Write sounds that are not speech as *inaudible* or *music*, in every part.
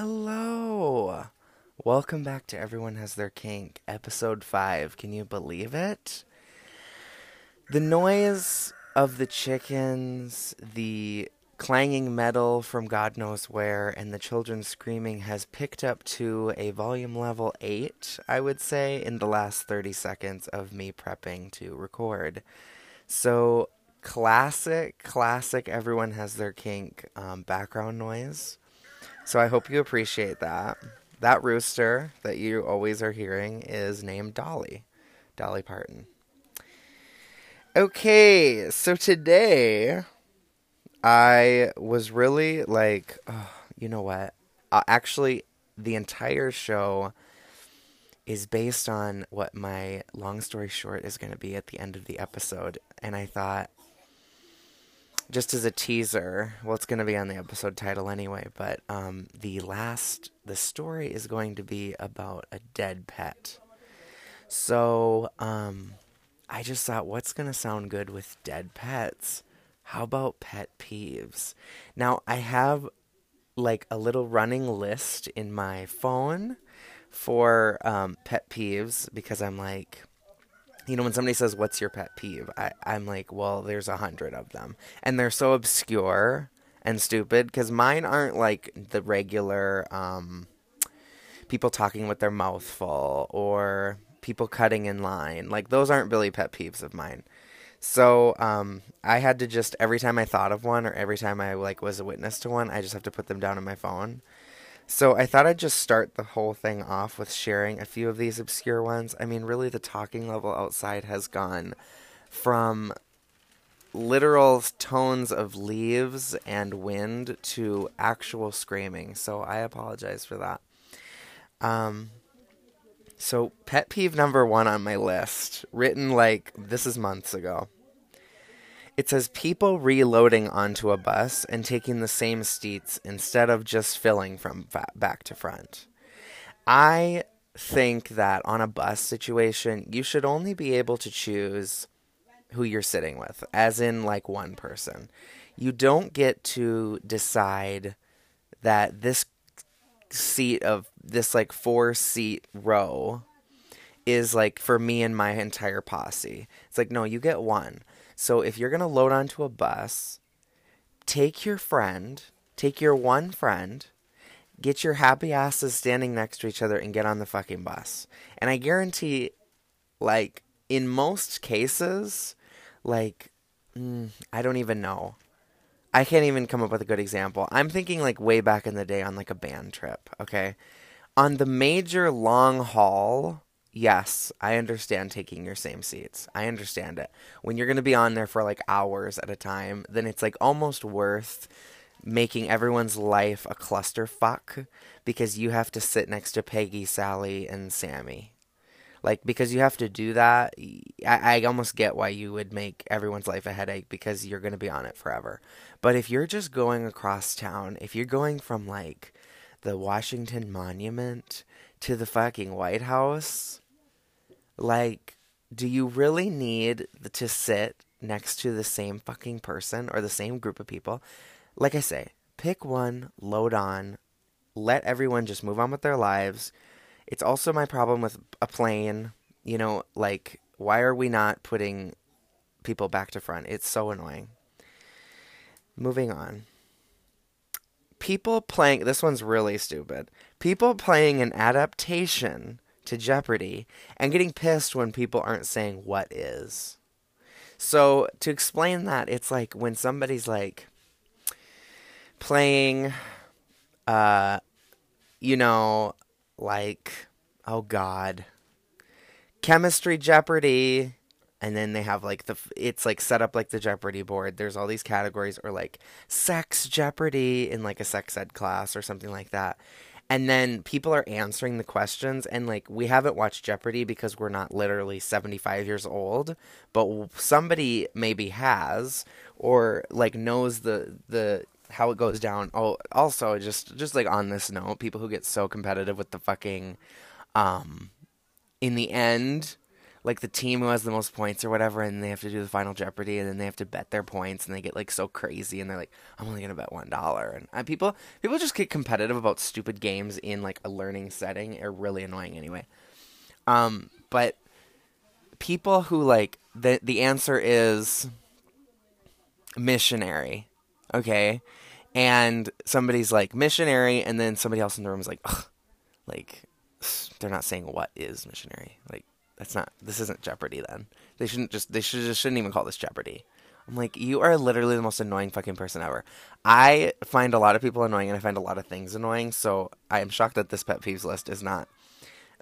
Hello. Welcome back to Everyone Has Their Kink, episode 5. Can you believe it? The noise of the chickens, the clanging metal from God knows where, and the children screaming has picked up to a volume level 8, I would say, in the last 30 seconds of me prepping to record. So, classic, classic Everyone Has Their Kink um, background noise. So I hope you appreciate that. That rooster that you always are hearing is named Dolly, Dolly Parton. Okay, so today I was really like, oh, you know what? Uh, actually, the entire show is based on what my long story short is going to be at the end of the episode. And I thought, just as a teaser, well, it's going to be on the episode title anyway, but um, the last, the story is going to be about a dead pet. So, um, I just thought, what's going to sound good with dead pets? How about pet peeves? Now, I have like a little running list in my phone for um, pet peeves because I'm like, you know, when somebody says, What's your pet peeve? I, I'm like, Well, there's a hundred of them. And they're so obscure and stupid because mine aren't like the regular um, people talking with their mouth full or people cutting in line. Like, those aren't really pet peeves of mine. So um, I had to just every time I thought of one or every time I like was a witness to one, I just have to put them down on my phone. So I thought I'd just start the whole thing off with sharing a few of these obscure ones. I mean, really, the talking level outside has gone from literal tones of leaves and wind to actual screaming. So I apologize for that. Um, so pet peeve number one on my list, written like this is months ago. It says people reloading onto a bus and taking the same seats instead of just filling from back to front. I think that on a bus situation, you should only be able to choose who you're sitting with, as in like one person. You don't get to decide that this seat of this like four seat row is like for me and my entire posse. It's like, no, you get one. So if you're going to load onto a bus, take your friend, take your one friend, get your happy asses standing next to each other and get on the fucking bus. And I guarantee, like, in most cases, like, mm, I don't even know. I can't even come up with a good example. I'm thinking, like, way back in the day on, like, a band trip, okay? On the major long haul, yes, I understand taking your same seats. I understand it. When you're going to be on there for like hours at a time, then it's like almost worth making everyone's life a clusterfuck because you have to sit next to Peggy, Sally, and Sammy. Like, because you have to do that, I, I almost get why you would make everyone's life a headache because you're going to be on it forever. But if you're just going across town, if you're going from like the Washington Monument to the fucking White House, like, do you really need to sit next to the same fucking person or the same group of people? Like I say, pick one, load on, let everyone just move on with their lives. It's also my problem with a plane. You know, like, why are we not putting people back to front? It's so annoying. Moving on. People playing, this one's really stupid. People playing an adaptation to Jeopardy and getting pissed when people aren't saying what is. So, to explain that, it's like when somebody's like playing, uh, you know, like, oh God, chemistry Jeopardy. And then they have like the, it's like set up like the Jeopardy board. There's all these categories, or like sex Jeopardy in like a sex ed class or something like that and then people are answering the questions and like we haven't watched jeopardy because we're not literally 75 years old but somebody maybe has or like knows the the how it goes down. Oh also just just like on this note people who get so competitive with the fucking um in the end like the team who has the most points or whatever, and they have to do the final Jeopardy, and then they have to bet their points, and they get like so crazy, and they're like, I'm only gonna bet one dollar, and, and people people just get competitive about stupid games in like a learning setting. Are really annoying anyway. Um, but people who like the the answer is missionary, okay, and somebody's like missionary, and then somebody else in the room is like, like they're not saying what is missionary, like that's not this isn't Jeopardy then. They shouldn't just they should just shouldn't even call this Jeopardy. I'm like, you are literally the most annoying fucking person ever. I find a lot of people annoying and I find a lot of things annoying, so I am shocked that this pet peeves list is not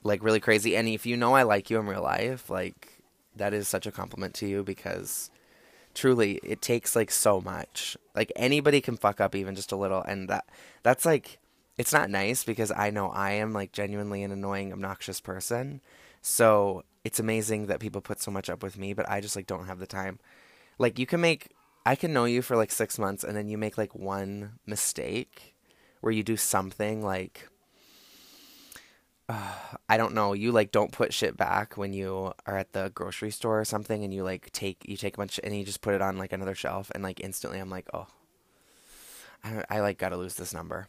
like really crazy. And if you know I like you in real life, like that is such a compliment to you because truly it takes like so much. Like anybody can fuck up even just a little and that that's like it's not nice because I know I am like genuinely an annoying, obnoxious person. So it's amazing that people put so much up with me, but I just like don't have the time. Like you can make I can know you for like 6 months and then you make like one mistake where you do something like uh, *sighs* I don't know, you like don't put shit back when you are at the grocery store or something and you like take you take a bunch and you just put it on like another shelf and like instantly I'm like, "Oh, I I like got to lose this number."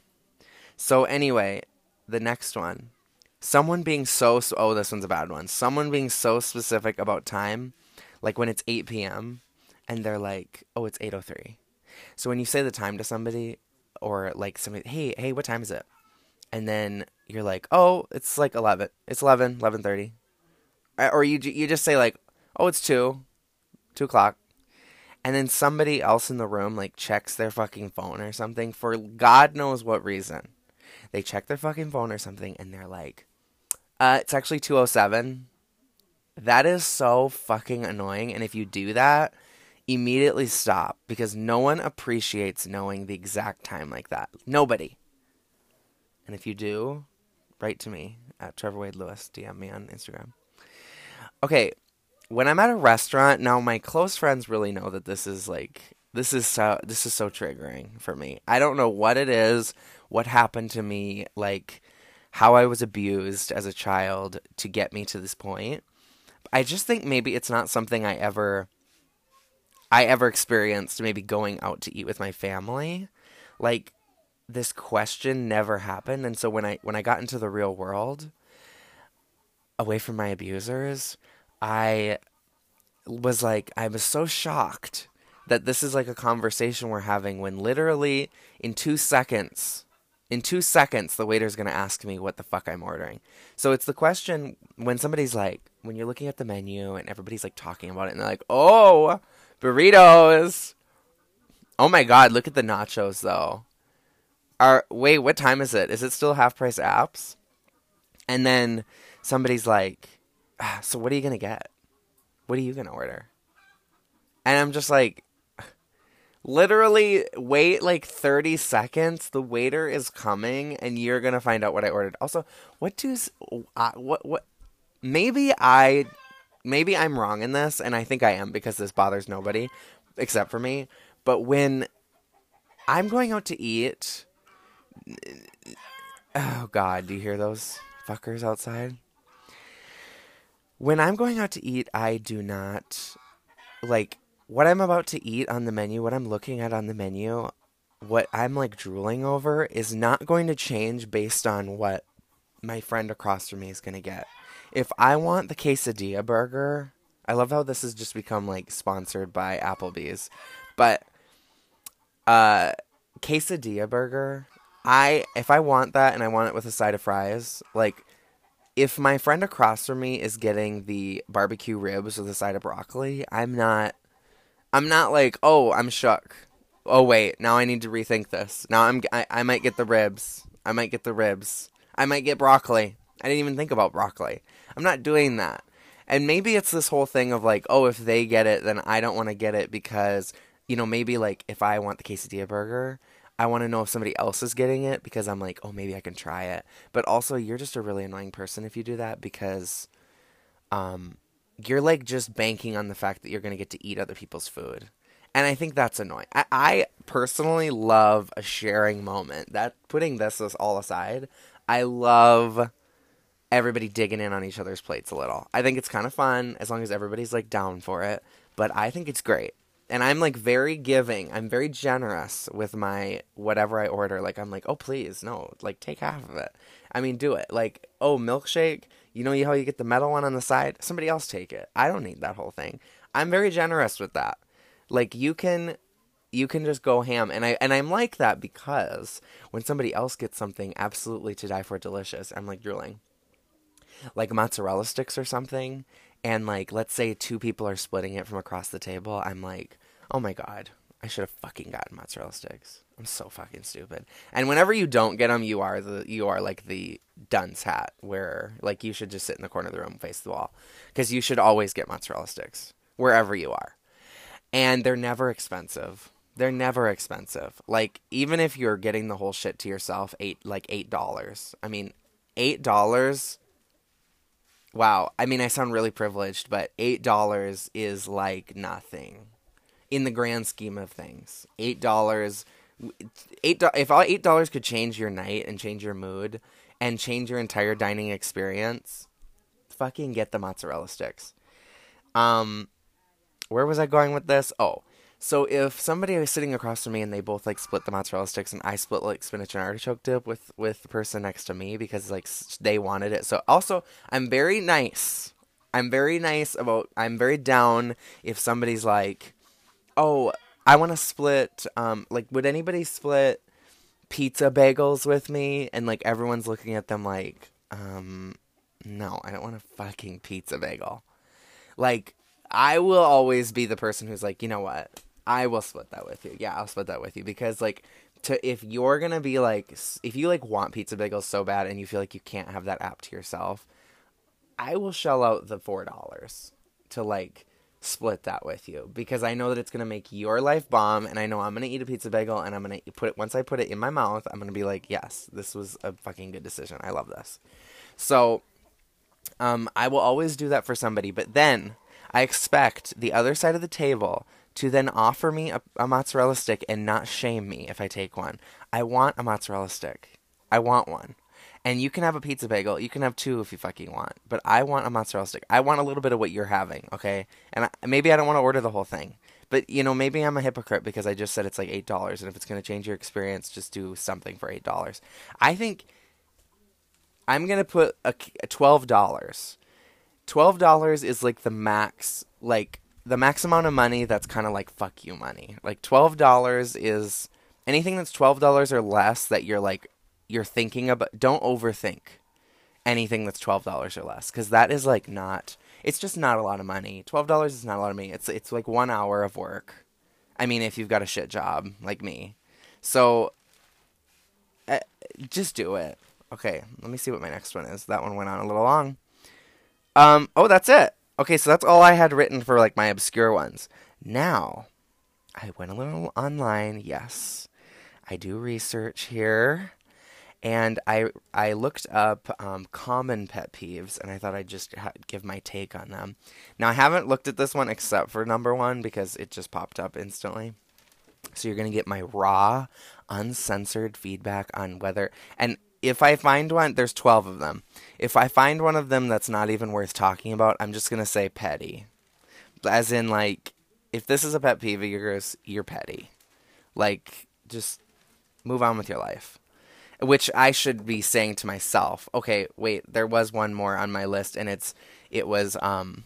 So anyway, the next one someone being so oh this one's a bad one. Someone being so specific about time like when it's 8 p.m and they're like oh it's 803 so when you say the time to somebody or like somebody hey hey what time is it? And then you're like oh it's like 11 it's 11 11.30 or you, you just say like oh it's 2 2 o'clock. And then somebody else in the room like checks their fucking phone or something for god knows what reason. They check their fucking phone or something and they're like uh, it's actually 207. That is so fucking annoying. And if you do that, immediately stop because no one appreciates knowing the exact time like that. Nobody. And if you do, write to me at Trevor Wade Lewis. DM me on Instagram. Okay, when I'm at a restaurant, now my close friends really know that this is like this is so this is so triggering for me. I don't know what it is, what happened to me, like how I was abused as a child to get me to this point. I just think maybe it's not something I ever I ever experienced maybe going out to eat with my family. Like this question never happened and so when I when I got into the real world away from my abusers, I was like I was so shocked that this is like a conversation we're having when literally in 2 seconds in two seconds, the waiter's going to ask me what the fuck I'm ordering. So it's the question when somebody's like, when you're looking at the menu and everybody's like talking about it and they're like, oh, burritos. Oh my God, look at the nachos though. Are, wait, what time is it? Is it still half price apps? And then somebody's like, ah, so what are you going to get? What are you going to order? And I'm just like, literally wait like 30 seconds. The waiter is coming and you're gonna find out what i ordered. Also what does uh, what what maybe i maybe i'm wrong in this and i think i am because this bothers nobody except for me. But when i'm going out to eat oh god do you hear those fuckers outside? When i'm going out to eat i do not like what I'm about to eat on the menu, what I'm looking at on the menu, what I'm like drooling over is not going to change based on what my friend across from me is going to get. If I want the quesadilla burger, I love how this has just become like sponsored by Applebee's, but uh quesadilla burger, I if I want that and I want it with a side of fries, like if my friend across from me is getting the barbecue ribs with a side of broccoli, I'm not I'm not like, oh, I'm shook. Oh wait, now I need to rethink this. Now I'm I, I might get the ribs. I might get the ribs. I might get broccoli. I didn't even think about broccoli. I'm not doing that. And maybe it's this whole thing of like, oh, if they get it, then I don't want to get it because, you know, maybe like if I want the quesadilla burger, I want to know if somebody else is getting it because I'm like, oh, maybe I can try it. But also, you're just a really annoying person if you do that because, um, you're like just banking on the fact that you're going to get to eat other people's food. And I think that's annoying. I, I personally love a sharing moment. That putting this all aside, I love everybody digging in on each other's plates a little. I think it's kind of fun as long as everybody's like down for it. But I think it's great. And I'm like very giving. I'm very generous with my whatever I order. Like I'm like, "Oh, please, no. Like take half of it." I mean, do it. Like, "Oh, milkshake, you know how you get the metal one on the side? Somebody else take it. I don't need that whole thing." I'm very generous with that. Like you can you can just go ham and I and I'm like that because when somebody else gets something absolutely to die for delicious, I'm like drooling like mozzarella sticks or something, and like let's say two people are splitting it from across the table, I'm like, oh my god, I should have fucking gotten mozzarella sticks. I'm so fucking stupid. And whenever you don't get them, you are the you are like the dunce hat, where like you should just sit in the corner of the room, face the wall, because you should always get mozzarella sticks wherever you are, and they're never expensive. They're never expensive. Like even if you're getting the whole shit to yourself, eight like eight dollars. I mean, eight dollars Wow. I mean, I sound really privileged, but $8 is like nothing in the grand scheme of things. $8 eight if all eight dollars could change your night and change your mood and change your entire dining experience, fucking get the mozzarella sticks. Um, where was I going with this? Oh, so if somebody was sitting across from me and they both like split the mozzarella sticks and I split like spinach and artichoke dip with with the person next to me because like they wanted it. So also I'm very nice. I'm very nice about I'm very down if somebody's like, "Oh, I want to split um like would anybody split pizza bagels with me?" And like everyone's looking at them like, "Um no, I don't want a fucking pizza bagel." Like I will always be the person who's like, you know what? I will split that with you. Yeah, I'll split that with you because like to if you're gonna be like if you like want pizza bagels so bad and you feel like you can't have that app to yourself, I will shell out the four dollars to like split that with you because I know that it's gonna make your life bomb and I know I'm gonna eat a pizza bagel and I'm gonna put it once I put it in my mouth, I'm gonna be like, yes, this was a fucking good decision. I love this. So um, I will always do that for somebody, but then I expect the other side of the table to then offer me a, a mozzarella stick and not shame me if I take one. I want a mozzarella stick. I want one. And you can have a pizza bagel. You can have two if you fucking want. But I want a mozzarella stick. I want a little bit of what you're having, okay? And I, maybe I don't want to order the whole thing. But, you know, maybe I'm a hypocrite because I just said it's like $8. And if it's going to change your experience, just do something for $8. I think I'm going to put a, a $12. $12 is like the max, like the max amount of money that's kind of like fuck you money. Like twelve dollars is anything that's twelve dollars or less that you're like you're thinking about. Don't overthink anything that's twelve dollars or less because that is like not. It's just not a lot of money. Twelve dollars is not a lot of money. It's it's like one hour of work. I mean, if you've got a shit job like me, so uh, just do it. Okay, let me see what my next one is. That one went on a little long. Um. Oh, that's it. Okay, so that's all I had written for like my obscure ones. Now, I went a little online. Yes, I do research here, and I I looked up um, common pet peeves, and I thought I'd just ha- give my take on them. Now, I haven't looked at this one except for number one because it just popped up instantly. So you're gonna get my raw, uncensored feedback on whether and if I find one, there's 12 of them. If I find one of them that's not even worth talking about, I'm just to say petty. As in, like, if this is a pet peeve of yours, you're petty. Like, just move on with your life. Which I should be saying to myself, okay, wait, there was one more on my list, and it's, it was, um,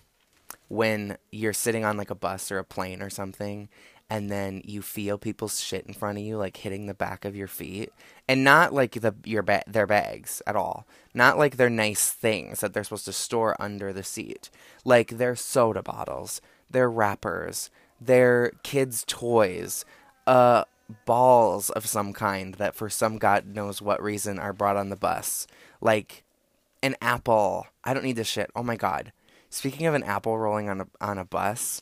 when you're sitting on like a bus or a plane or something and then you feel people's shit in front of you like hitting the back of your feet and not like the your ba- their bags at all. Not like their nice things that they're supposed to store under the seat. Like their soda bottles their wrappers their kids toys uh balls of some kind that for some god knows what reason are brought on the bus like an apple i don't need this shit oh my god speaking of an apple rolling on a on a bus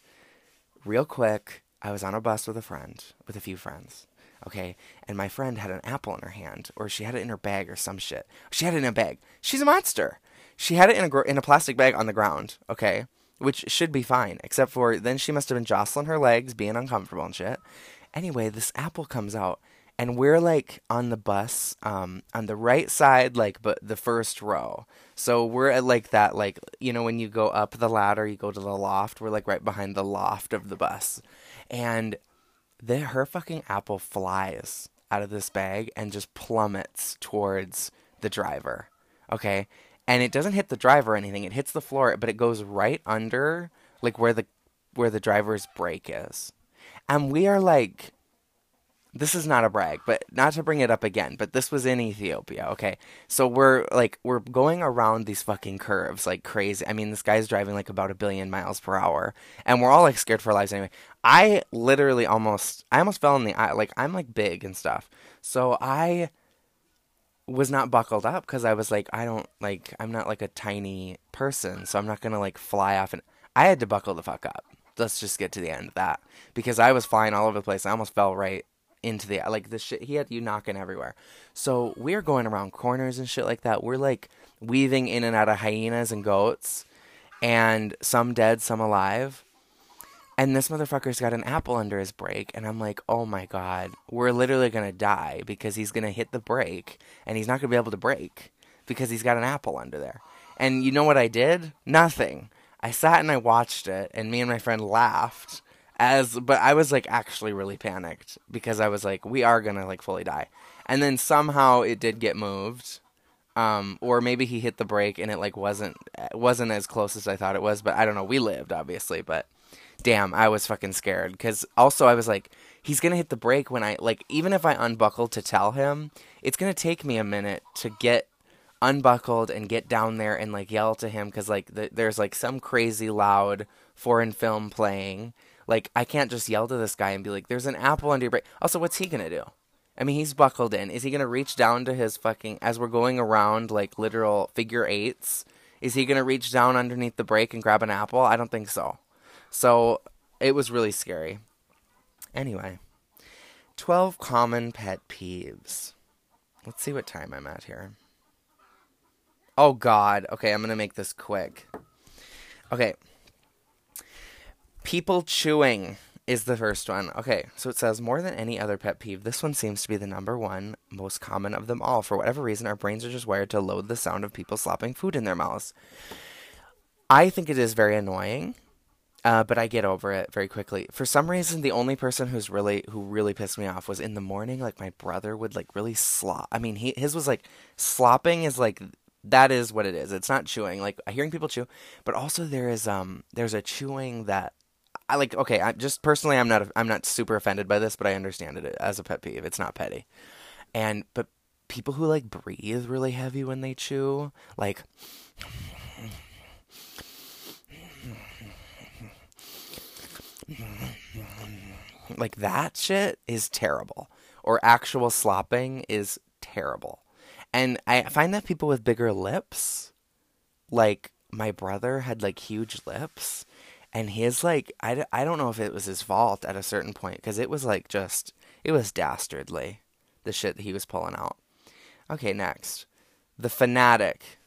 real quick I was on a bus with a friend, with a few friends, okay, and my friend had an apple in her hand, or she had it in her bag, or some shit. She had it in a bag. She's a monster. She had it in a gr- in a plastic bag on the ground, okay, which should be fine, except for then she must have been jostling her legs, being uncomfortable and shit. Anyway, this apple comes out, and we're like on the bus um, on the right side like but the first row. So we're at like that like you know when you go up the ladder you go to the loft we're like right behind the loft of the bus. And the her fucking apple flies out of this bag and just plummets towards the driver okay? And it doesn't hit the driver or anything. It hits the floor but it goes right under like where the where the driver's brake is and we are like this is not a brag, but not to bring it up again, but this was in Ethiopia, okay? So we're like we're going around these fucking curves like crazy. I mean, this guy's driving like about a billion miles per hour, and we're all like scared for our lives anyway. I literally almost I almost fell in the eye. Like I'm like big and stuff. So I was not buckled up cuz I was like I don't like I'm not like a tiny person, so I'm not to like fly off and I had to buckle the fuck up let's just get to the end of that because I was flying all over the place. I almost fell right into the like the shit he had you knocking everywhere. So we're going around corners and shit like that. We're like weaving in and out of hyenas and goats, and some dead, some alive. And this motherfucker's got an apple under his brake, and I'm like, oh my god, we're literally gonna die because he's gonna hit the brake and he's not gonna be able to brake because he's got an apple under there. And you know what I did? Nothing. I sat and I watched it, and me and my friend laughed as but I was like actually really panicked because I was like we are to like fully die. And then somehow it did get moved. Um, or maybe he hit the brake and it like wasn't wasn't as close as I thought it was, but I don't know. We lived obviously, but damn, I was fucking scared cuz also I was like he's to hit the brake when I like even if I unbuckle to tell him, it's to take me a minute to get unbuckled and get down there and like yell to him cuz like the, there's like some crazy loud foreign film playing like, I can't just yell to this guy and be like, there's an apple under your brake. Also, what's he to do? I mean, he's buckled in. Is he to reach down to his fucking, as we're going around like literal figure eights, is he to reach down underneath the brake and grab an apple? I don't think so. So it was really scary. Anyway, 12 common pet peeves. Let's see what time I'm at here. Oh, God. Okay, I'm to make this quick. Okay, People chewing is the first one. Okay, so it says more than any other pet peeve, this one seems to be the number one most common of them all. For whatever reason, our brains are just wired to loathe the sound of people slopping food in their mouths. I think it is very annoying, uh, but I get over it very quickly. For some reason, the only person who's really who really pissed me off was in the morning. Like my brother would like really slop. I mean, he his was like slopping is like that is what it is. It's not chewing. Like hearing people chew, but also there is um there's a chewing that I like okay, I just personally I'm not I'm not super offended by this, but I understand it as a pet peeve. It's not petty. And but people who like breathe really heavy when they chew, like like that shit is terrible. Or actual slopping is terrible. And I find that people with bigger lips, like my brother had like huge lips and his like I, I don't know if it was his fault at a certain point because it was like just it was dastardly the shit that he was pulling out. Okay next. The fanatic.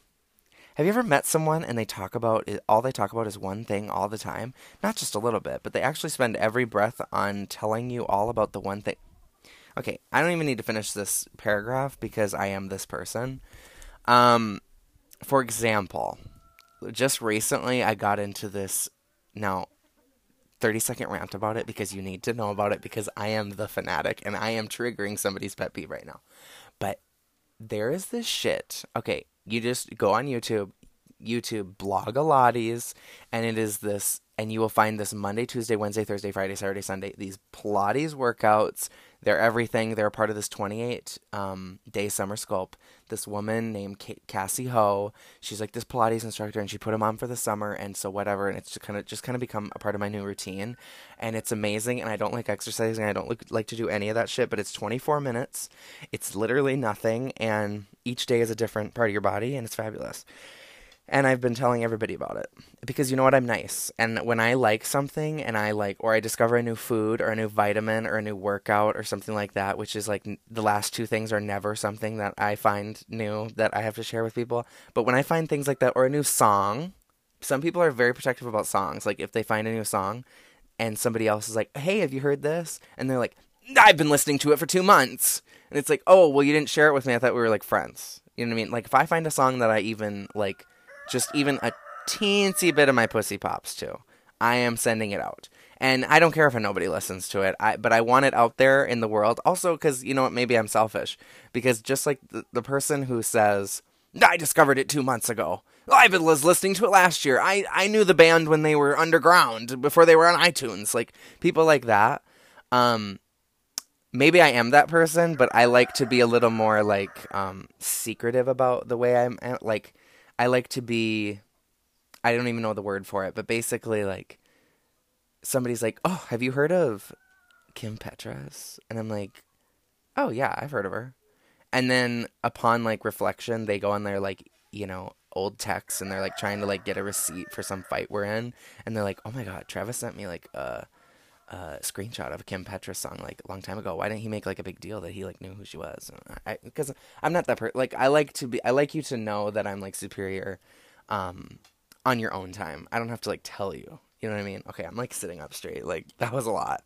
Have you ever met someone and they talk about all they talk about is one thing all the time? Not just a little bit but they actually spend every breath on telling you all about the one thing okay i don't even need to finish this paragraph because i am this person um for example just recently i got into this now, 30 second rant about it because you need to know about it because I am the fanatic and I am triggering somebody's pet peeve right now. But there is this shit. Okay, you just go on YouTube, YouTube Blogilates, and it is this, and you will find this Monday, Tuesday, Wednesday, Thursday, Friday, Saturday, Sunday, these Pilates workouts. They're everything. They're a part of this 28 um, day summer sculpt this woman named Cassie Ho. She's like this Pilates instructor, and she put them on for the summer, and so whatever. And it's just kind of just kind of become a part of my new routine, and it's amazing. And I don't like exercising. I don't look, like to do any of that shit. But it's 24 minutes. It's literally nothing, and each day is a different part of your body, and it's fabulous and I've been telling everybody about it because you know what I'm nice and when I like something and I like or I discover a new food or a new vitamin or a new workout or something like that which is like the last two things are never something that I find new that I have to share with people but when I find things like that or a new song some people are very protective about songs like if they find a new song and somebody else is like hey have you heard this and they're like I've been listening to it for two months. And it's like, oh, well, you didn't share it with me. I thought we were like friends. You know what I mean? Like, if I find a song that I even, like, just even a teensy bit of my pussy pops to, I am sending it out. And I don't care if nobody listens to it, I, but I want it out there in the world. Also, because, you know what, maybe I'm selfish. Because just like the, the person who says, I discovered it two months ago. I was listening to it last year. I, I knew the band when they were underground, before they were on iTunes. Like, people like that. Um, maybe I am that person, but I like to be a little more like um, secretive about the way I'm like. I like to be. I don't even know the word for it, but basically, like somebody's like, "Oh, have you heard of Kim Petras?" And I'm like, "Oh yeah, I've heard of her." And then upon like reflection, they go on their like you know old texts and they're like trying to like get a receipt for some fight we're in, and they're like, "Oh my god, Travis sent me like uh screenshot of a Kim Petras song like a long time ago. Why didn't he make like a big deal that he like knew who she was? Because I'm not that person. Like I like to be. I like you to know that I'm like superior, um, on your own time. I don't have to like tell you. You know what I mean? Okay, I'm like sitting up straight. Like that was a lot.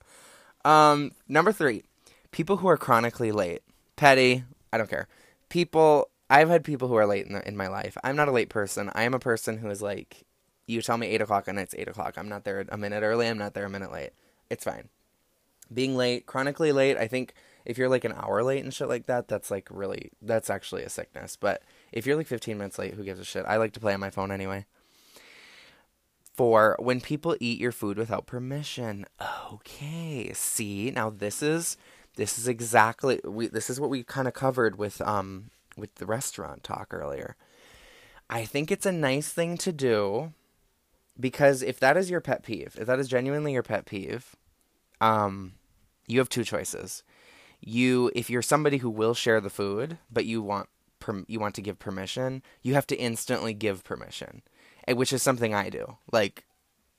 Um, number three, people who are chronically late. Petty. I don't care. People. I've had people who are late in, the, in my life. I'm not a late person. I am a person who is like, you tell me eight o'clock and it's eight o'clock. I'm not there a minute early. I'm not there a minute late it's fine. Being late, chronically late, I think if you're like an hour late and shit like that, that's like really that's actually a sickness. But if you're like 15 minutes late, who gives a shit? I like to play on my phone anyway. For when people eat your food without permission. Okay, see now this is this is exactly we this is what we kind of covered with um with the restaurant talk earlier. I think it's a nice thing to do because if that is your pet peeve, if that is genuinely your pet peeve, um, you have two choices. You, if you're somebody who will share the food, but you want per, you want to give permission, you have to instantly give permission, eh, which is something I do. Like,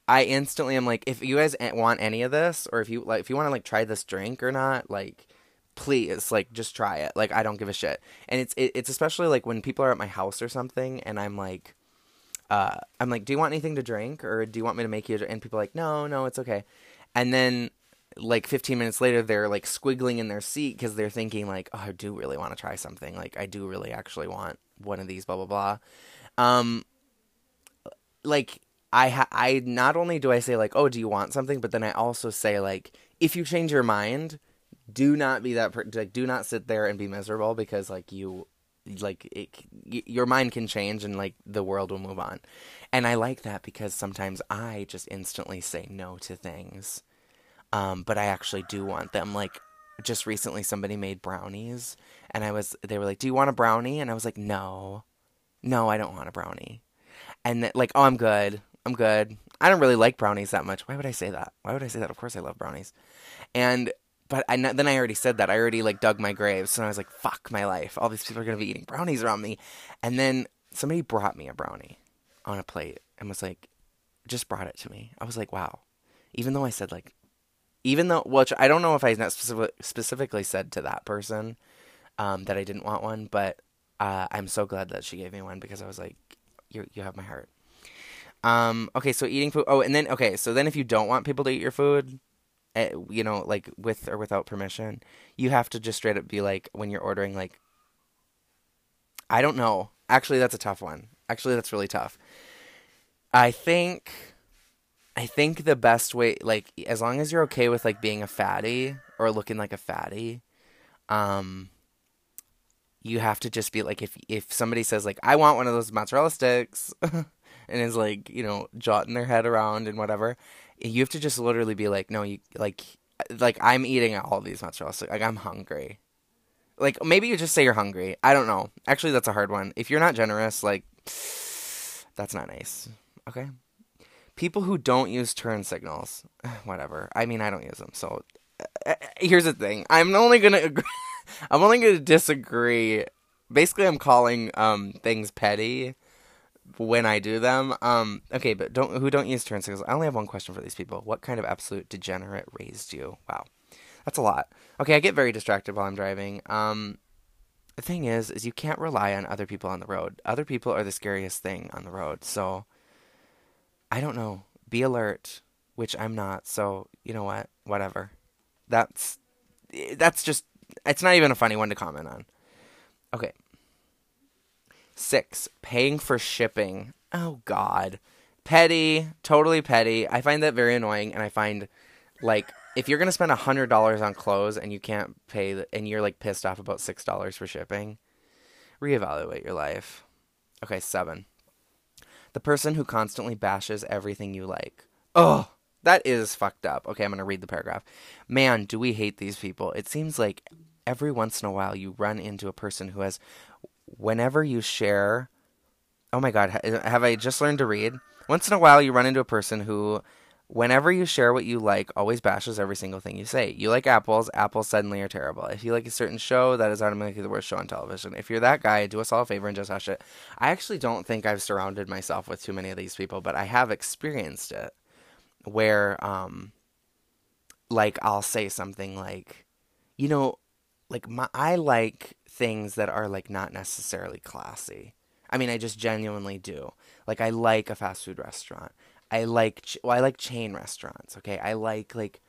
I instantly am like, if you guys want any of this, or if you like, if you want to like try this drink or not, like, please, like, just try it. Like, I don't give a shit. And it's it, it's especially like when people are at my house or something, and I'm like uh, I'm like, do you want anything to drink or do you want me to make you? And people are like, no, no, it's okay. And then like 15 minutes later, they're like squiggling in their seat because they're thinking like, oh, I do really want to try something. Like I do really actually want one of these, blah, blah, blah. Um, like I ha- I not only do I say like, oh, do you want something? But then I also say like, if you change your mind, do not be that per- like do not sit there and be miserable because like you like it, your mind can change and like the world will move on. And i like that because sometimes i just instantly say no to things um, but i actually do want them. Like just recently somebody made brownies and i was they were like do you want a brownie? And i was like no. No i don't want a brownie. And like oh i'm good. I'm good. I don't really like brownies that much. Why would i say that? Why would i say that? Of course i love brownies. And but I then I already said that. I already like dug my grave. So I was like, fuck my life. All these people are gonna be eating brownies around me. And then somebody brought me a brownie on a plate and was like, just brought it to me. I was like, wow. Even though I said like, even though which I don't know if I specific, specifically said to that person um, that I didn't want one, but uh, I'm so glad that she gave me one because I was like, you you have my heart. Um, okay, so eating food. Oh, and then okay, so then if you don't want people to eat your food, you know, like with or without permission, you have to just straight up be like when you're ordering, like, I don't know. Actually, that's a tough one. Actually, that's really tough. I think, I think the best way, like, as long as you're okay with like being a fatty or looking like a fatty, um, you have to just be like if if somebody says like I want one of those mozzarella sticks *laughs* and is like you know jotting their head around and whatever you have to just literally be like, no, you like, like I'm eating all these mozzarella sticks. Like I'm hungry. Like maybe you just say you're hungry. I don't know. Actually, that's a hard one. If you're not generous, like that's not nice. Okay. People who don't use turn signals, *sighs* whatever. I mean, I don't use them. So uh, here's the thing. I'm only gonna. Agree, *laughs* I'm only gonna disagree. Basically, I'm calling um things petty when I do them. Um, okay, but don't who don't use turn signals. I only have one question for these people. What kind of absolute degenerate raised you? Wow, that's a lot. Okay, I get very distracted while I'm driving. Um, the thing is, is you can't rely on other people on the road. Other people are the scariest thing on the road. So, I don't know. Be alert, which I'm not. So you know what? Whatever. That's that's just it's not even a funny one to comment on. Okay. Six, paying for shipping. Oh God, petty, totally petty. I find that very annoying, and I find like if you're gonna spend a hundred dollars on clothes and you can't pay, the, and you're like pissed off about six dollars for shipping, reevaluate your life. Okay, seven. The person who constantly bashes everything you like. Oh, that is fucked up. Okay, I'm going to read the paragraph. Man, do we hate these people. It seems like every once in a while you run into a person who has, whenever you share, oh my God, have I just learned to read? Once in a while you run into a person who, whenever you share what you like, always bashes every single thing you say. You like apples, apples suddenly are terrible. If you like a certain show, that is automatically the worst show on television. If you're that guy, do us all a favor and just hush it. I actually don't think I've surrounded myself with too many of these people, but I have experienced it where um like I'll say something like you know like my I like things that are like not necessarily classy. I mean, I just genuinely do. Like I like a fast food restaurant. I like ch- well, I like chain restaurants, okay? I like like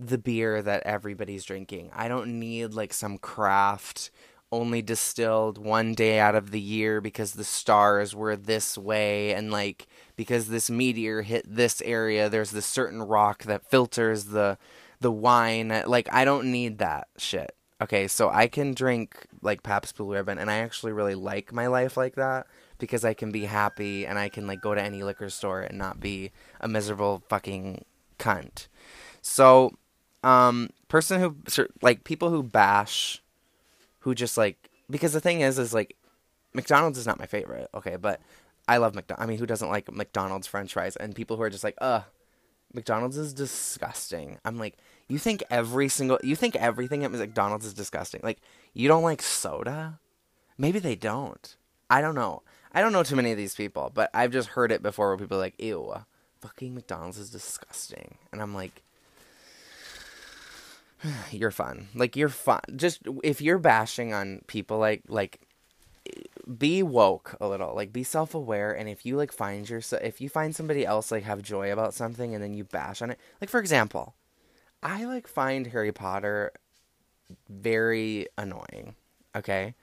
the beer that everybody's drinking. I don't need like some craft only distilled one day out of the year because the stars were this way and like because this meteor hit this area there's this certain rock that filters the the wine like I don't need that shit. Okay, so I can drink like Pabst Blue Ribbon and I actually really like my life like that because I can be happy and I can like go to any liquor store and not be a miserable fucking cunt. So um person who like people who bash who just like because the thing is is like McDonald's is not my favorite, okay, but I love McDonald's. I mean, who doesn't like McDonald's French fries? And people who are just like, "Uh, McDonald's is disgusting." I'm like, you think every single, you think everything at McDonald's is disgusting? Like, you don't like soda? Maybe they don't. I don't know. I don't know too many of these people, but I've just heard it before where people are like, "Ew, fucking McDonald's is disgusting," and I'm like, *sighs* you're fun. Like you're fun. Just if you're bashing on people like like be woke a little. Like be self-aware and if you like find yourself if you find somebody else like have joy about something and then you bash on it. Like for example, I like find Harry Potter very annoying. Okay?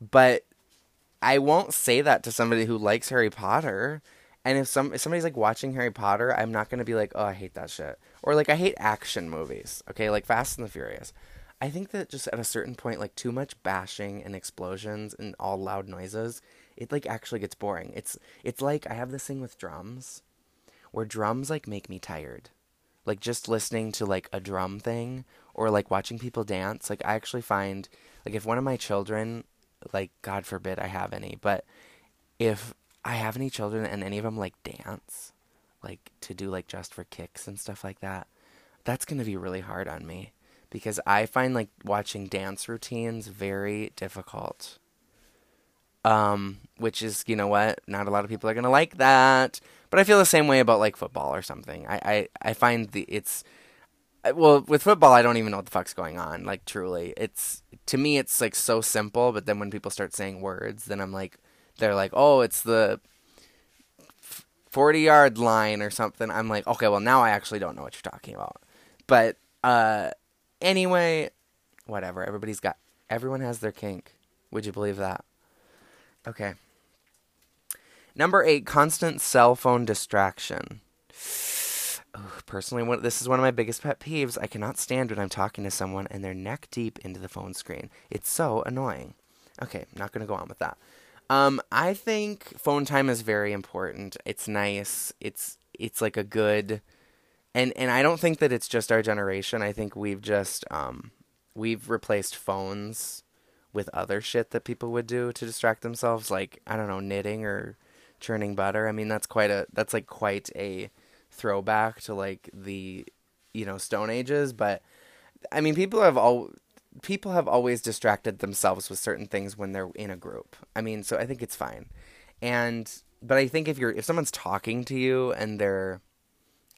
But I won't say that to somebody who likes Harry Potter. And if some if somebody's like watching Harry Potter, I'm not gonna be like, oh, I hate that shit. Or like I hate action movies. Okay, like Fast and the Furious. I think that just at a certain point, like too much bashing and explosions and all loud noises, it like actually gets boring. It's it's like I have this thing with drums, where drums like make me tired. Like just listening to like a drum thing or like watching people dance. Like I actually find like if one of my children, like God forbid I have any, but if I have any children and any of them like dance, like to do like just for kicks and stuff like that, that's going to be really hard on me because I find like watching dance routines very difficult. Um, which is, you know what, not a lot of people are to like that. But I feel the same way about like football or something. I, I, I find the it's well with football I don't even know what the fuck's going on. Like truly, it's to me it's like so simple. But then when people start saying words, then I'm like, they're like, oh, it's the 40 yard line or something. I'm like, okay, well, now I actually don't know what you're talking about. But uh, anyway, whatever. Everybody's got, everyone has their kink. Would you believe that? Okay. Number eight, constant cell phone distraction. personally, this is one of my biggest pet peeves. I cannot stand when I'm talking to someone and they're neck deep into the phone screen. It's so annoying. Okay, not going to go on with that. Um, I think phone time is very important. It's nice. It's it's like a good and and I don't think that it's just our generation. I think we've just um we've replaced phones with other shit that people would do to distract themselves like I don't know, knitting or churning butter. I mean, that's quite a that's like quite a throwback to like the you know, stone ages, but I mean, people have all people have always distracted themselves with certain things when they're in a group. I mean, so I think it's fine. And but I think if you're if someone's talking to you and they're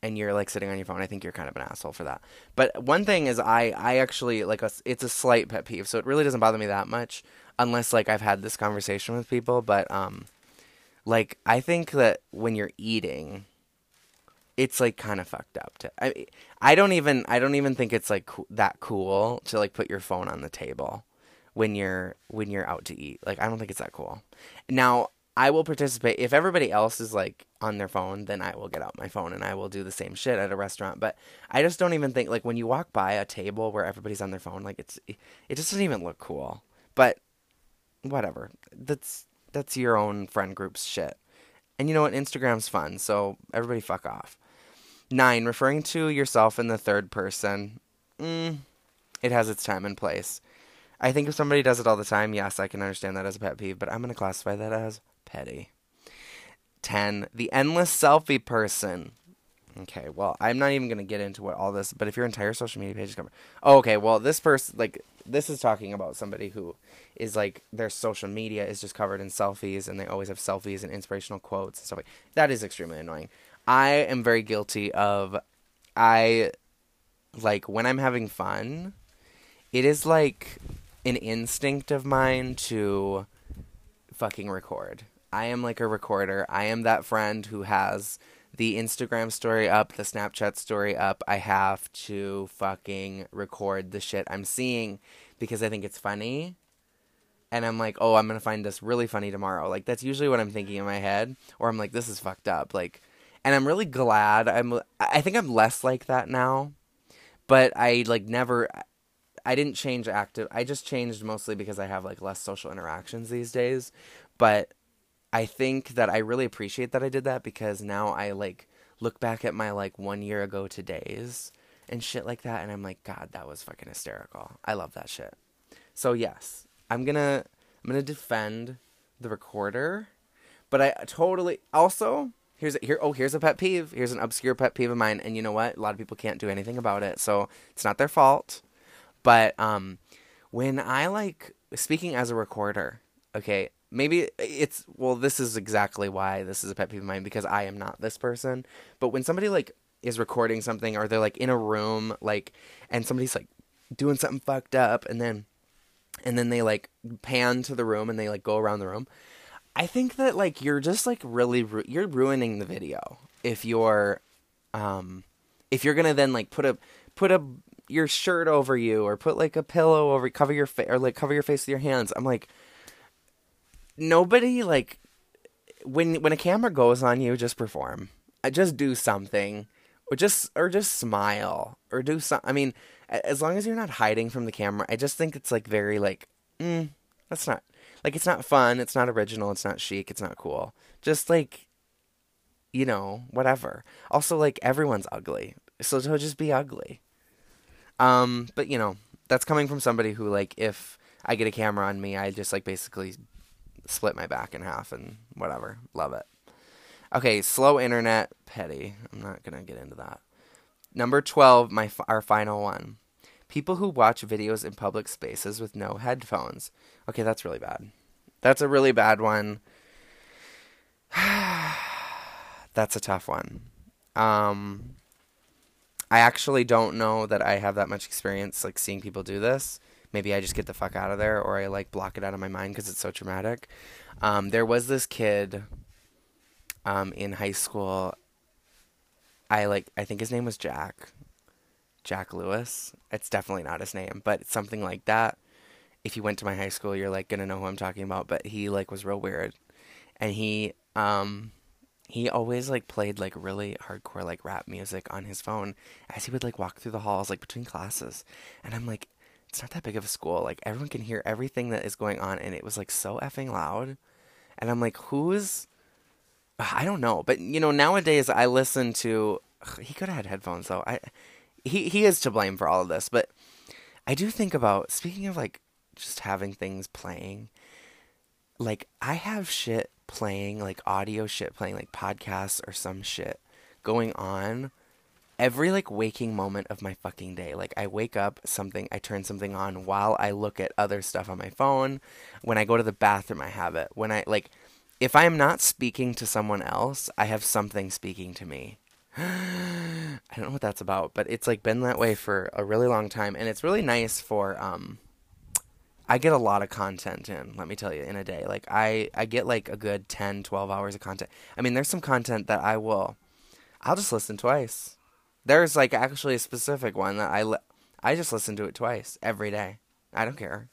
and you're like sitting on your phone, I think you're kind of an asshole for that. But one thing is I I actually like a, it's a slight pet peeve, so it really doesn't bother me that much unless like I've had this conversation with people, but um like I think that when you're eating it's like kind of fucked up. To, I I don't even I don't even think it's like co- that cool to like put your phone on the table when you're when you're out to eat. Like I don't think it's that cool. Now I will participate if everybody else is like on their phone, then I will get out my phone and I will do the same shit at a restaurant. But I just don't even think like when you walk by a table where everybody's on their phone, like it's it just doesn't even look cool. But whatever. That's that's your own friend group's shit. And you know what? Instagram's fun, so everybody fuck off. Nine, referring to yourself in the third person. Mm, it has its time and place. I think if somebody does it all the time, yes, I can understand that as a pet peeve, but I'm going to classify that as petty. 10. The endless selfie person. Okay, well, I'm not even going to get into what all this, but if your entire social media page is covered. Oh, okay, well, this person, like, this is talking about somebody who is like, their social media is just covered in selfies and they always have selfies and inspirational quotes and stuff like that. is extremely annoying. I am very guilty of, I, like, when I'm having fun, it is like an instinct of mine to fucking record. I am like a recorder. I am that friend who has the Instagram story up, the Snapchat story up. I have to fucking record the shit I'm seeing because I think it's funny. And I'm like, oh, I'm going to find this really funny tomorrow. Like, that's usually what I'm thinking in my head. Or I'm like, this is fucked up. Like, and I'm really glad. I'm, I think I'm less like that now. But I, like, never, I didn't change active. I just changed mostly because I have, like, less social interactions these days. But I think that I really appreciate that I did that because now I like look back at my like one year ago today's and shit like that and I'm like god that was fucking hysterical. I love that shit. So yes, I'm going to I'm going to defend the recorder, but I totally also here's a, here oh here's a pet peeve. Here's an obscure pet peeve of mine and you know what? A lot of people can't do anything about it. So it's not their fault. But um when I like speaking as a recorder, okay, maybe it's well this is exactly why this is a pet peeve of mine because i am not this person. But when somebody like is recording something or they're like in a room like and somebody's like doing something fucked up and then and then they like pan to the room and they like go around the room i think that like you're just like really ru- you're ruining the video if you're um if you're gonna then like put a put a your shirt over you or put like a pillow over cover your face or like cover your face with your hands. I'm like nobody like when when a camera goes on you, just perform. Uh, just do something, or just or just smile, or do some. I mean, as long as you're not hiding from the camera, I just think it's like very like, mm, that's not like it's not fun. It's not original. It's not chic. It's not cool. Just like, you know, whatever. Also, like everyone's ugly, so so just be ugly. Um, but you know, that's coming from somebody who like if I get a camera on me, I just like basically split my back in half and whatever. Love it. Okay, slow internet, petty. I'm not gonna get into that. Number twelve, my our final one. People who watch videos in public spaces with no headphones. Okay, that's really bad. That's a really bad one. *sighs* that's a tough one. Um, I actually don't know that I have that much experience like seeing people do this maybe I just get the fuck out of there or I like block it out of my mind because it's so traumatic. Um, there was this kid um, in high school. I like I think his name was Jack. Jack Lewis. It's definitely not his name, but something like that. If you went to my high school, you're like gonna know who I'm talking about. But he like was real weird, and he um he always like played like really hardcore like rap music on his phone as he would like walk through the halls like between classes, and I'm like, it's not that big of a school. Like everyone can hear everything that is going on, and it was like so effing loud. And I'm like, who's? I don't know, but you know, nowadays I listen to. He could have had headphones though. I he he is to blame for all of this, but I do think about speaking of like just having things playing. Like I have shit playing, like audio shit playing, like podcasts or some shit going on every like waking moment of my fucking day. Like I wake up, something I turn something on while I look at other stuff on my phone. When I go to the bathroom, I have it. When I like if I am not speaking to someone else, I have something speaking to me. *gasps* I don't know what that's about, but it's like been that way for a really long time and it's really nice for um I get a lot of content in, let me tell you, in a day. Like I I get like a good 10, 12 hours of content. I mean, there's some content that I will I'll just listen twice. There's like actually a specific one that I li- I just listen to it twice every day. I don't care.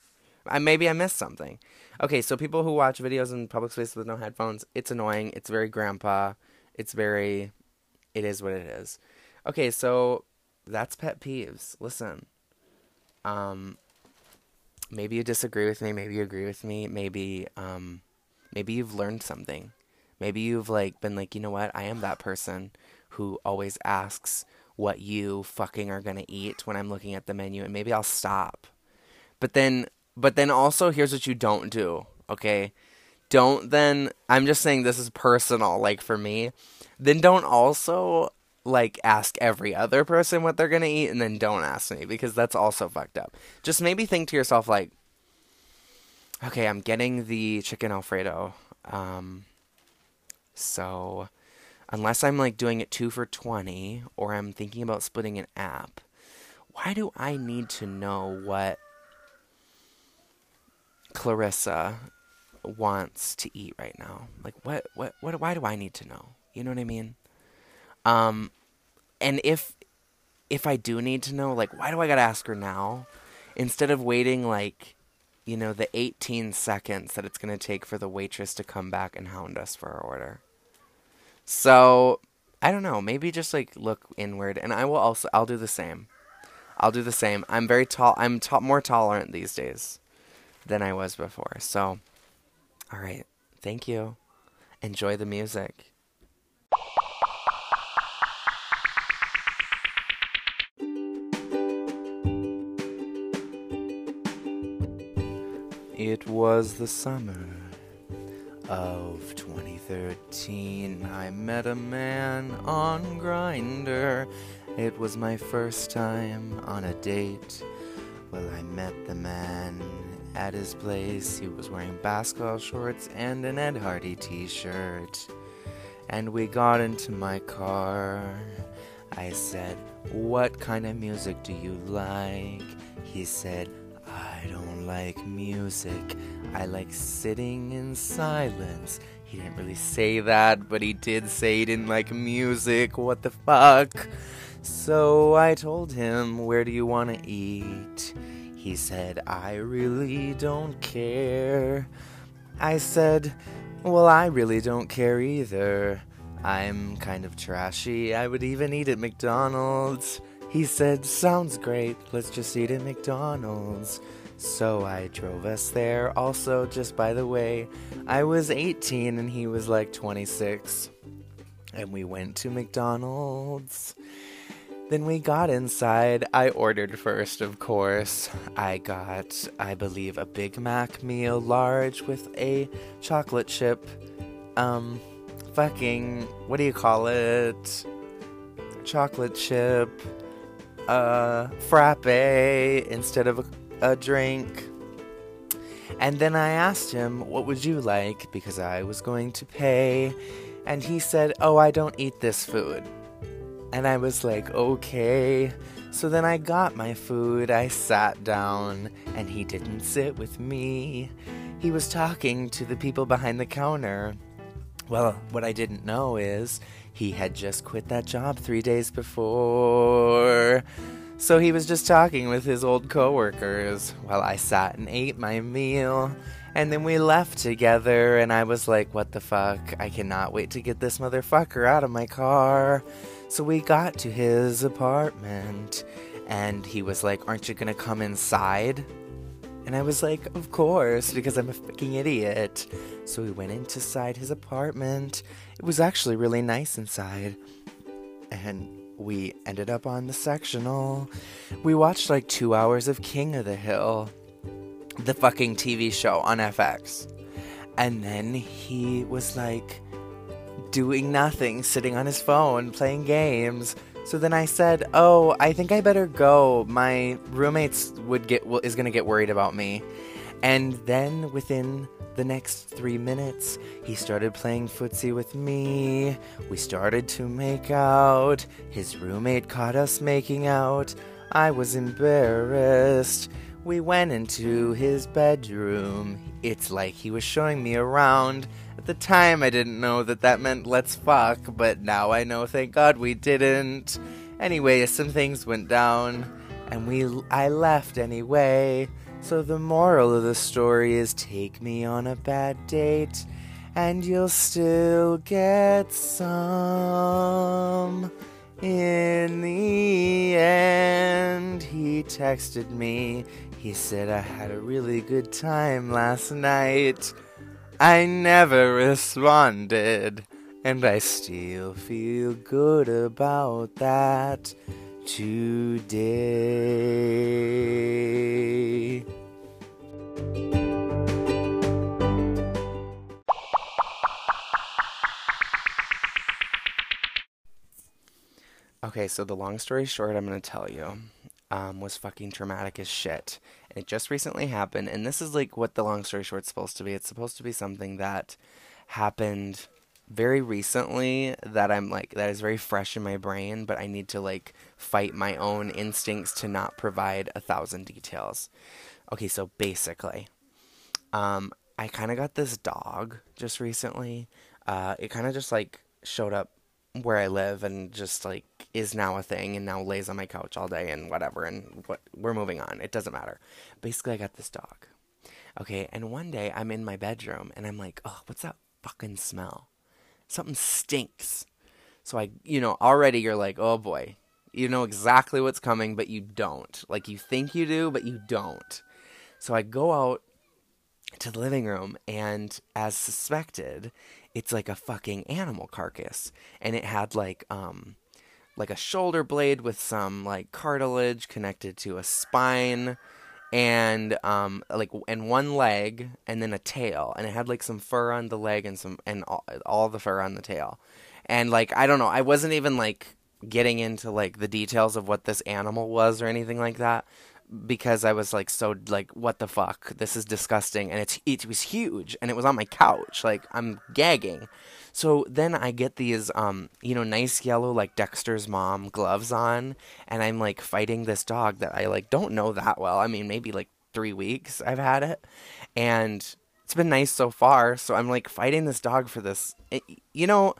I maybe I missed something. Okay, so people who watch videos in public spaces with no headphones, it's annoying. It's very grandpa. It's very it is what it is. Okay, so that's pet peeves. Listen. Um maybe you disagree with me, maybe you agree with me, maybe um maybe you've learned something. Maybe you've like been like, "You know what? I am that person who always asks what you fucking are going to eat when I'm looking at the menu and maybe I'll stop." But then but then also here's what you don't do, okay? Don't then I'm just saying this is personal like for me. Then don't also like ask every other person what they're gonna eat and then don't ask me because that's also fucked up. Just maybe think to yourself like, okay, I'm getting the chicken alfredo. Um, so unless I'm like doing it two for twenty or I'm thinking about splitting an app, why do I need to know what Clarissa wants to eat right now? Like what what what why do I need to know? You know what I mean? Um, and if if I do need to know, like, why do I gotta ask her now instead of waiting like, you know, the 18 seconds that it's gonna take for the waitress to come back and hound us for our order? So I don't know. Maybe just like look inward, and I will also I'll do the same. I'll do the same. I'm very tall. I'm more tolerant these days than I was before. So, all right. Thank you. Enjoy the music. It was the summer of 2013. I met a man on Grindr. It was my first time on a date. Well, I met the man at his place. He was wearing basketball shorts and an Ed Hardy t shirt. And we got into my car. I said, What kind of music do you like? He said, I don't like music. I like sitting in silence. He didn't really say that, but he did say he didn't like music. What the fuck? So I told him, Where do you want to eat? He said, I really don't care. I said, Well, I really don't care either. I'm kind of trashy. I would even eat at McDonald's. He said, Sounds great. Let's just eat at McDonald's. So I drove us there. Also, just by the way, I was 18 and he was like 26. And we went to McDonald's. Then we got inside. I ordered first, of course. I got, I believe, a Big Mac meal large with a chocolate chip. Um, fucking, what do you call it? Chocolate chip. Uh, frappe instead of a, a drink. And then I asked him, What would you like? Because I was going to pay. And he said, Oh, I don't eat this food. And I was like, Okay. So then I got my food, I sat down, and he didn't sit with me. He was talking to the people behind the counter. Well, what I didn't know is he had just quit that job three days before. So he was just talking with his old coworkers while I sat and ate my meal. And then we left together, and I was like, what the fuck? I cannot wait to get this motherfucker out of my car. So we got to his apartment, and he was like, Aren't you gonna come inside? And I was like, Of course, because I'm a fucking idiot. So we went inside his apartment. It was actually really nice inside. And we ended up on the sectional. We watched like two hours of King of the Hill, the fucking TV show on FX. And then he was like doing nothing, sitting on his phone, playing games. So then I said, "Oh, I think I better go. My roommates would get is going to get worried about me." And then within the next 3 minutes, he started playing footsie with me. We started to make out. His roommate caught us making out. I was embarrassed. We went into his bedroom. It's like he was showing me around. At the time, I didn't know that that meant let's fuck, but now I know, thank God we didn't. Anyway, some things went down, and we I left anyway. So the moral of the story is take me on a bad date, and you'll still get some. In the end, he texted me. He said I had a really good time last night. I never responded, and I still feel good about that today. Okay, so the long story short, I'm going to tell you, um, was fucking traumatic as shit. And it just recently happened, and this is like what the long story short's supposed to be. It's supposed to be something that happened very recently that I'm like, that is very fresh in my brain, but I need to like fight my own instincts to not provide a thousand details. Okay, so basically, um, I kind of got this dog just recently. Uh, it kind of just like showed up where I live and just like is now a thing and now lays on my couch all day and whatever and what we're moving on. It doesn't matter. Basically, I got this dog. Okay, and one day I'm in my bedroom and I'm like, "Oh, what's that fucking smell? Something stinks." So I, you know, already you're like, "Oh boy." You know exactly what's coming, but you don't. Like you think you do, but you don't. So I go out to the living room and as suspected it's like a fucking animal carcass and it had like um like a shoulder blade with some like cartilage connected to a spine and um like and one leg and then a tail and it had like some fur on the leg and some and all, all the fur on the tail. And like i don't know i wasn't even like getting into like the details of what this animal was or anything like that because I was like so like what the fuck this is disgusting and it's it was huge and it was on my couch like I'm gagging so then I get these um you know nice yellow like Dexter's mom gloves on and I'm like fighting this dog that I like don't know that well. I mean maybe like 3 weeks I've had it. And it's been nice so far so I'm like fighting this dog for this it, you know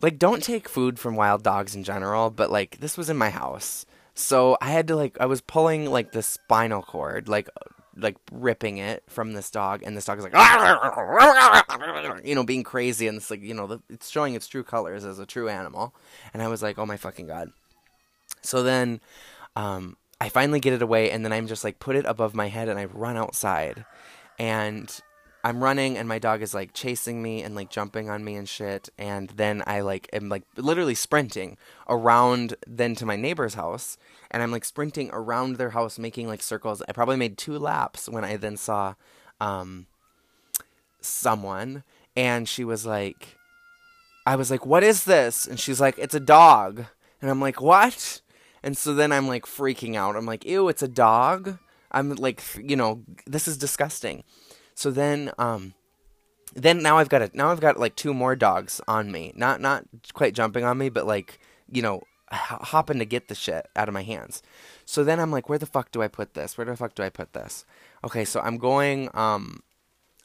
like don't take food from wild dogs in general but like this was in my house. So I had to like I was pulling like the spinal cord, like like ripping it from this dog, and this dog is like, *laughs* you know, being crazy, and it's like you know, it's showing its true colors as a true animal, and I was like, oh my fucking god. So then, um, I finally get it away, and then I'm just like put it above my head, and I run outside, and I'm running and my dog is like chasing me and like jumping on me and shit. And then I like am like literally sprinting around then to my neighbor's house. And I'm like sprinting around their house, making like circles. I probably made two laps when I then saw um, someone. And she was like, I was like, what is this? And she's like, it's a dog. And I'm like, what? And so then I'm like freaking out. I'm like, ew, it's a dog. I'm like, you know, this is disgusting. So then, um, then now I've got a now I've got like two more dogs on me. Not not quite jumping on me, but like you know hopping to get the shit out of my hands. So then I'm like, where the fuck do I put this? Where the fuck do I put this? Okay, so I'm going um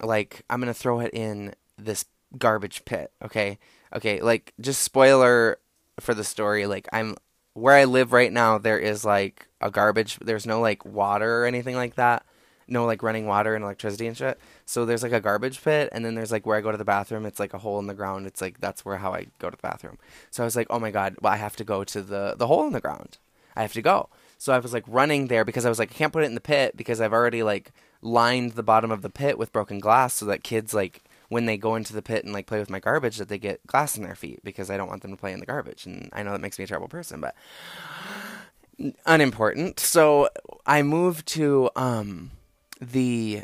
like I'm gonna throw it in this garbage pit. Okay, okay, like just spoiler for the story. Like I'm where I live right now. There is like a garbage. There's no like water or anything like that no like running water and electricity and shit. So there's like a garbage pit, and then there's like where I go to the bathroom. It's like a hole in the ground. It's like that's where how I go to the bathroom. So I was like, oh my god, well I have to go to the the hole in the ground. I have to go. So I was like running there because I was like I can't put it in the pit because I've already like lined the bottom of the pit with broken glass so that kids like when they go into the pit and like play with my garbage that they get glass in their feet because I don't want them to play in the garbage and I know that makes me a terrible person but *sighs* unimportant. So I moved to um the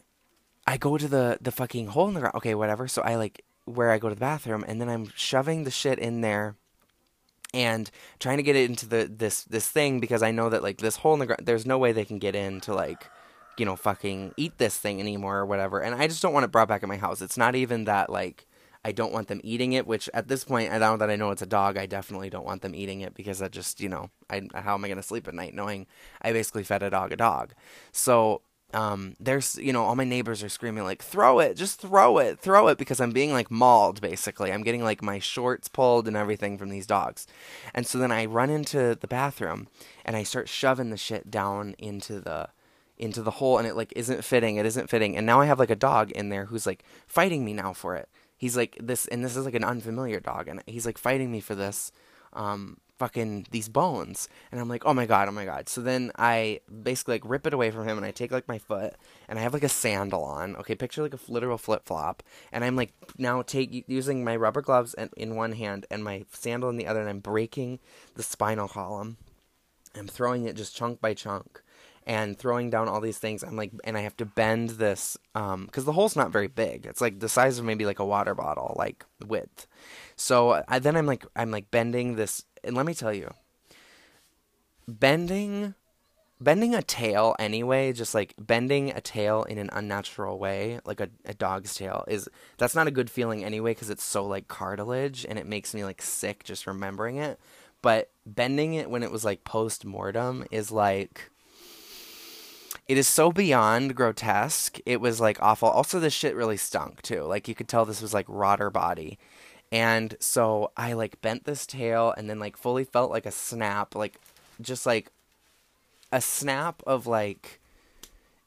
I go to the the fucking hole in the ground. Okay, whatever. So I like where I go to the bathroom, and then I'm shoving the shit in there, and trying to get it into the this this thing because I know that like this hole in the ground. There's no way they can get in to like you know fucking eat this thing anymore or whatever. And I just don't want it brought back in my house. It's not even that like I don't want them eating it, which at this point, now that I know it's a dog, I definitely don't want them eating it because I just, you know, I, how am I to sleep at night knowing I basically fed a dog a dog? So um, there's, you know, all my neighbors are screaming like, throw it, just throw it, throw it, because I'm being like mauled, basically. I'm getting like my shorts pulled and everything from these dogs. And so then I run into the bathroom and I start shoving the shit down into the into the hole and it like isn't fitting it isn't fitting and now i have like a dog in there who's like fighting me now for it he's like this and this is like an unfamiliar dog and he's like fighting me for this um fucking these bones and i'm like oh my god oh my god so then i basically like rip it away from him and i take like my foot and i have like a sandal on okay picture like a literal flip-flop and i'm like now take using my rubber gloves and, in one hand and my sandal in the other and i'm breaking the spinal column i'm throwing it just chunk by chunk and throwing down all these things. I'm like, and I have to bend this because um, the hole's not very big. It's like the size of maybe like a water bottle, like width. So I, then I'm like, I'm like bending this, and let me tell you, bending, bending a tail anyway, just like bending a tail in an unnatural way, like a, a dog's tail, is that's not a good feeling anyway because it's so like cartilage and it makes me like sick just remembering it. But bending it when it was like post mortem is like it is so beyond grotesque. It was like awful. Also, this shit really stunk too. Like you could tell this was like rotter body. And so I like bent this tail and then like fully felt like a snap, like just like a snap of like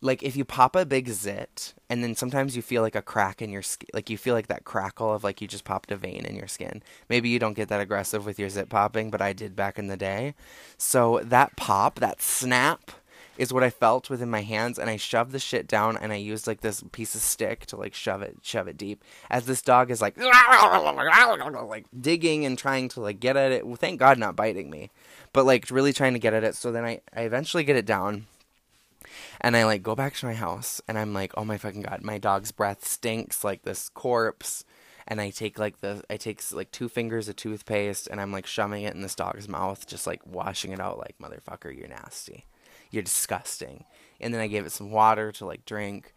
like if you pop a big zit and then sometimes you feel like a crack in your skin like you feel like that crackle of like you just popped a vein in your skin. Maybe you don't get that aggressive with your zit popping but i did back in the day. So that pop that snap is what I felt within my hands, and I shoved the shit down, and I used like this piece of stick to like shove it, shove it deep. As this dog is like, *laughs* like digging and trying to like get at it. Well, thank God, not biting me, but like really trying to get at it. So then I, I eventually get it down. And I like go back to my house and I'm like, oh my fucking god, my dog's breath stinks like this corpse and I take like the I take like two fingers of toothpaste and I'm like shoving it in this dog's mouth, just like washing it out like motherfucker, you're nasty you're disgusting. And then I gave it some water to like drink.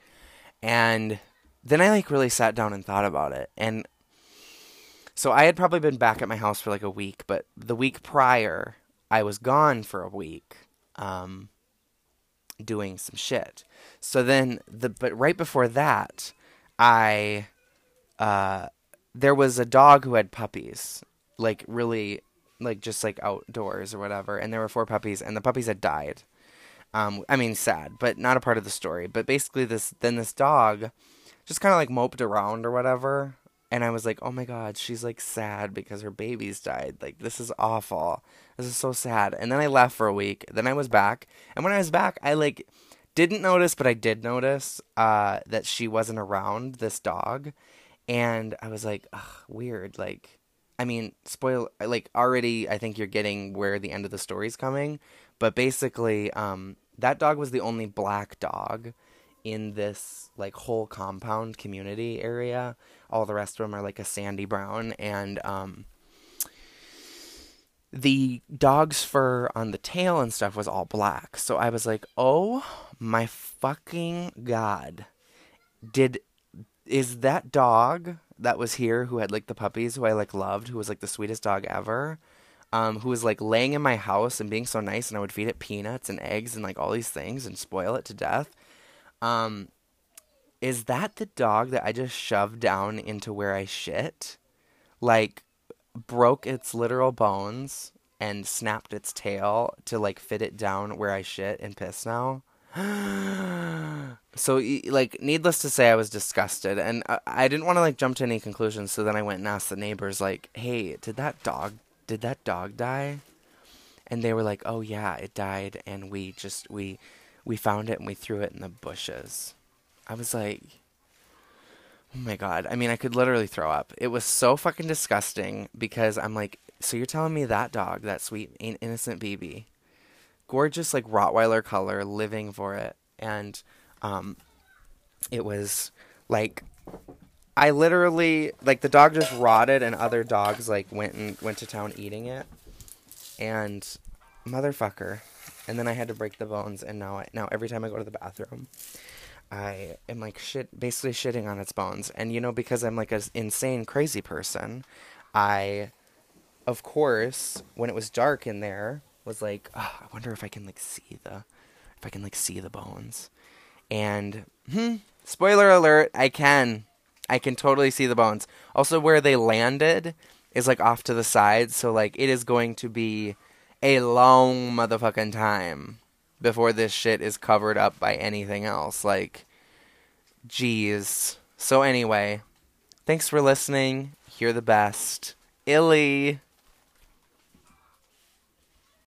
And then I like really sat down and thought about it. And so I had probably been back at my house for like a week, but the week prior, I was gone for a week. Um, doing some shit. So then the but right before that, I uh there was a dog who had puppies, like really like just like outdoors or whatever, and there were four puppies and the puppies had died. Um, I mean, sad, but not a part of the story. But basically, this then this dog just kind of like moped around or whatever, and I was like, oh my god, she's like sad because her babies died. Like this is awful. This is so sad. And then I left for a week. Then I was back, and when I was back, I like didn't notice, but I did notice uh, that she wasn't around this dog, and I was like, weird. Like, I mean, spoil like already. I think you're getting where the end of the story's coming, but basically, um, that dog was the only black dog in this like whole compound community area. All the rest of them are like a sandy brown, and um, the dog's fur on the tail and stuff was all black. So I was like, "Oh my fucking god! Did is that dog that was here who had like the puppies who I like loved, who was like the sweetest dog ever?" Um, who was like laying in my house and being so nice, and I would feed it peanuts and eggs and like all these things and spoil it to death. Um, is that the dog that I just shoved down into where I shit? Like, broke its literal bones and snapped its tail to like fit it down where I shit and piss now? *gasps* so like needless to say i was disgusted and i didn't want to like jump to any conclusions so then i went and asked the neighbors like hey did that dog did that dog die? And they were like, oh yeah, it died, and we just we we found it and we threw it in the bushes. I was like, oh my god. I mean, I could literally throw up. It was so fucking disgusting because I'm like, so you're telling me that dog, that sweet innocent baby, gorgeous like Rottweiler color, living for it, and um, it was like I literally like the dog just rotted, and other dogs like went and went to town eating it, and motherfucker. And then I had to break the bones, and now I, now every time I go to the bathroom, I am like shit, basically shitting on its bones. And you know, because I'm like an insane, crazy person, I, of course, when it was dark in there, was like, oh, I wonder if I can like see the, if I can like see the bones. And hmm, spoiler alert, I can. I can totally see the bones. Also, where they landed is like off to the side, so like it is going to be a long motherfucking time before this shit is covered up by anything else. Like, jeez. So anyway, thanks for listening. You're the best. Illy.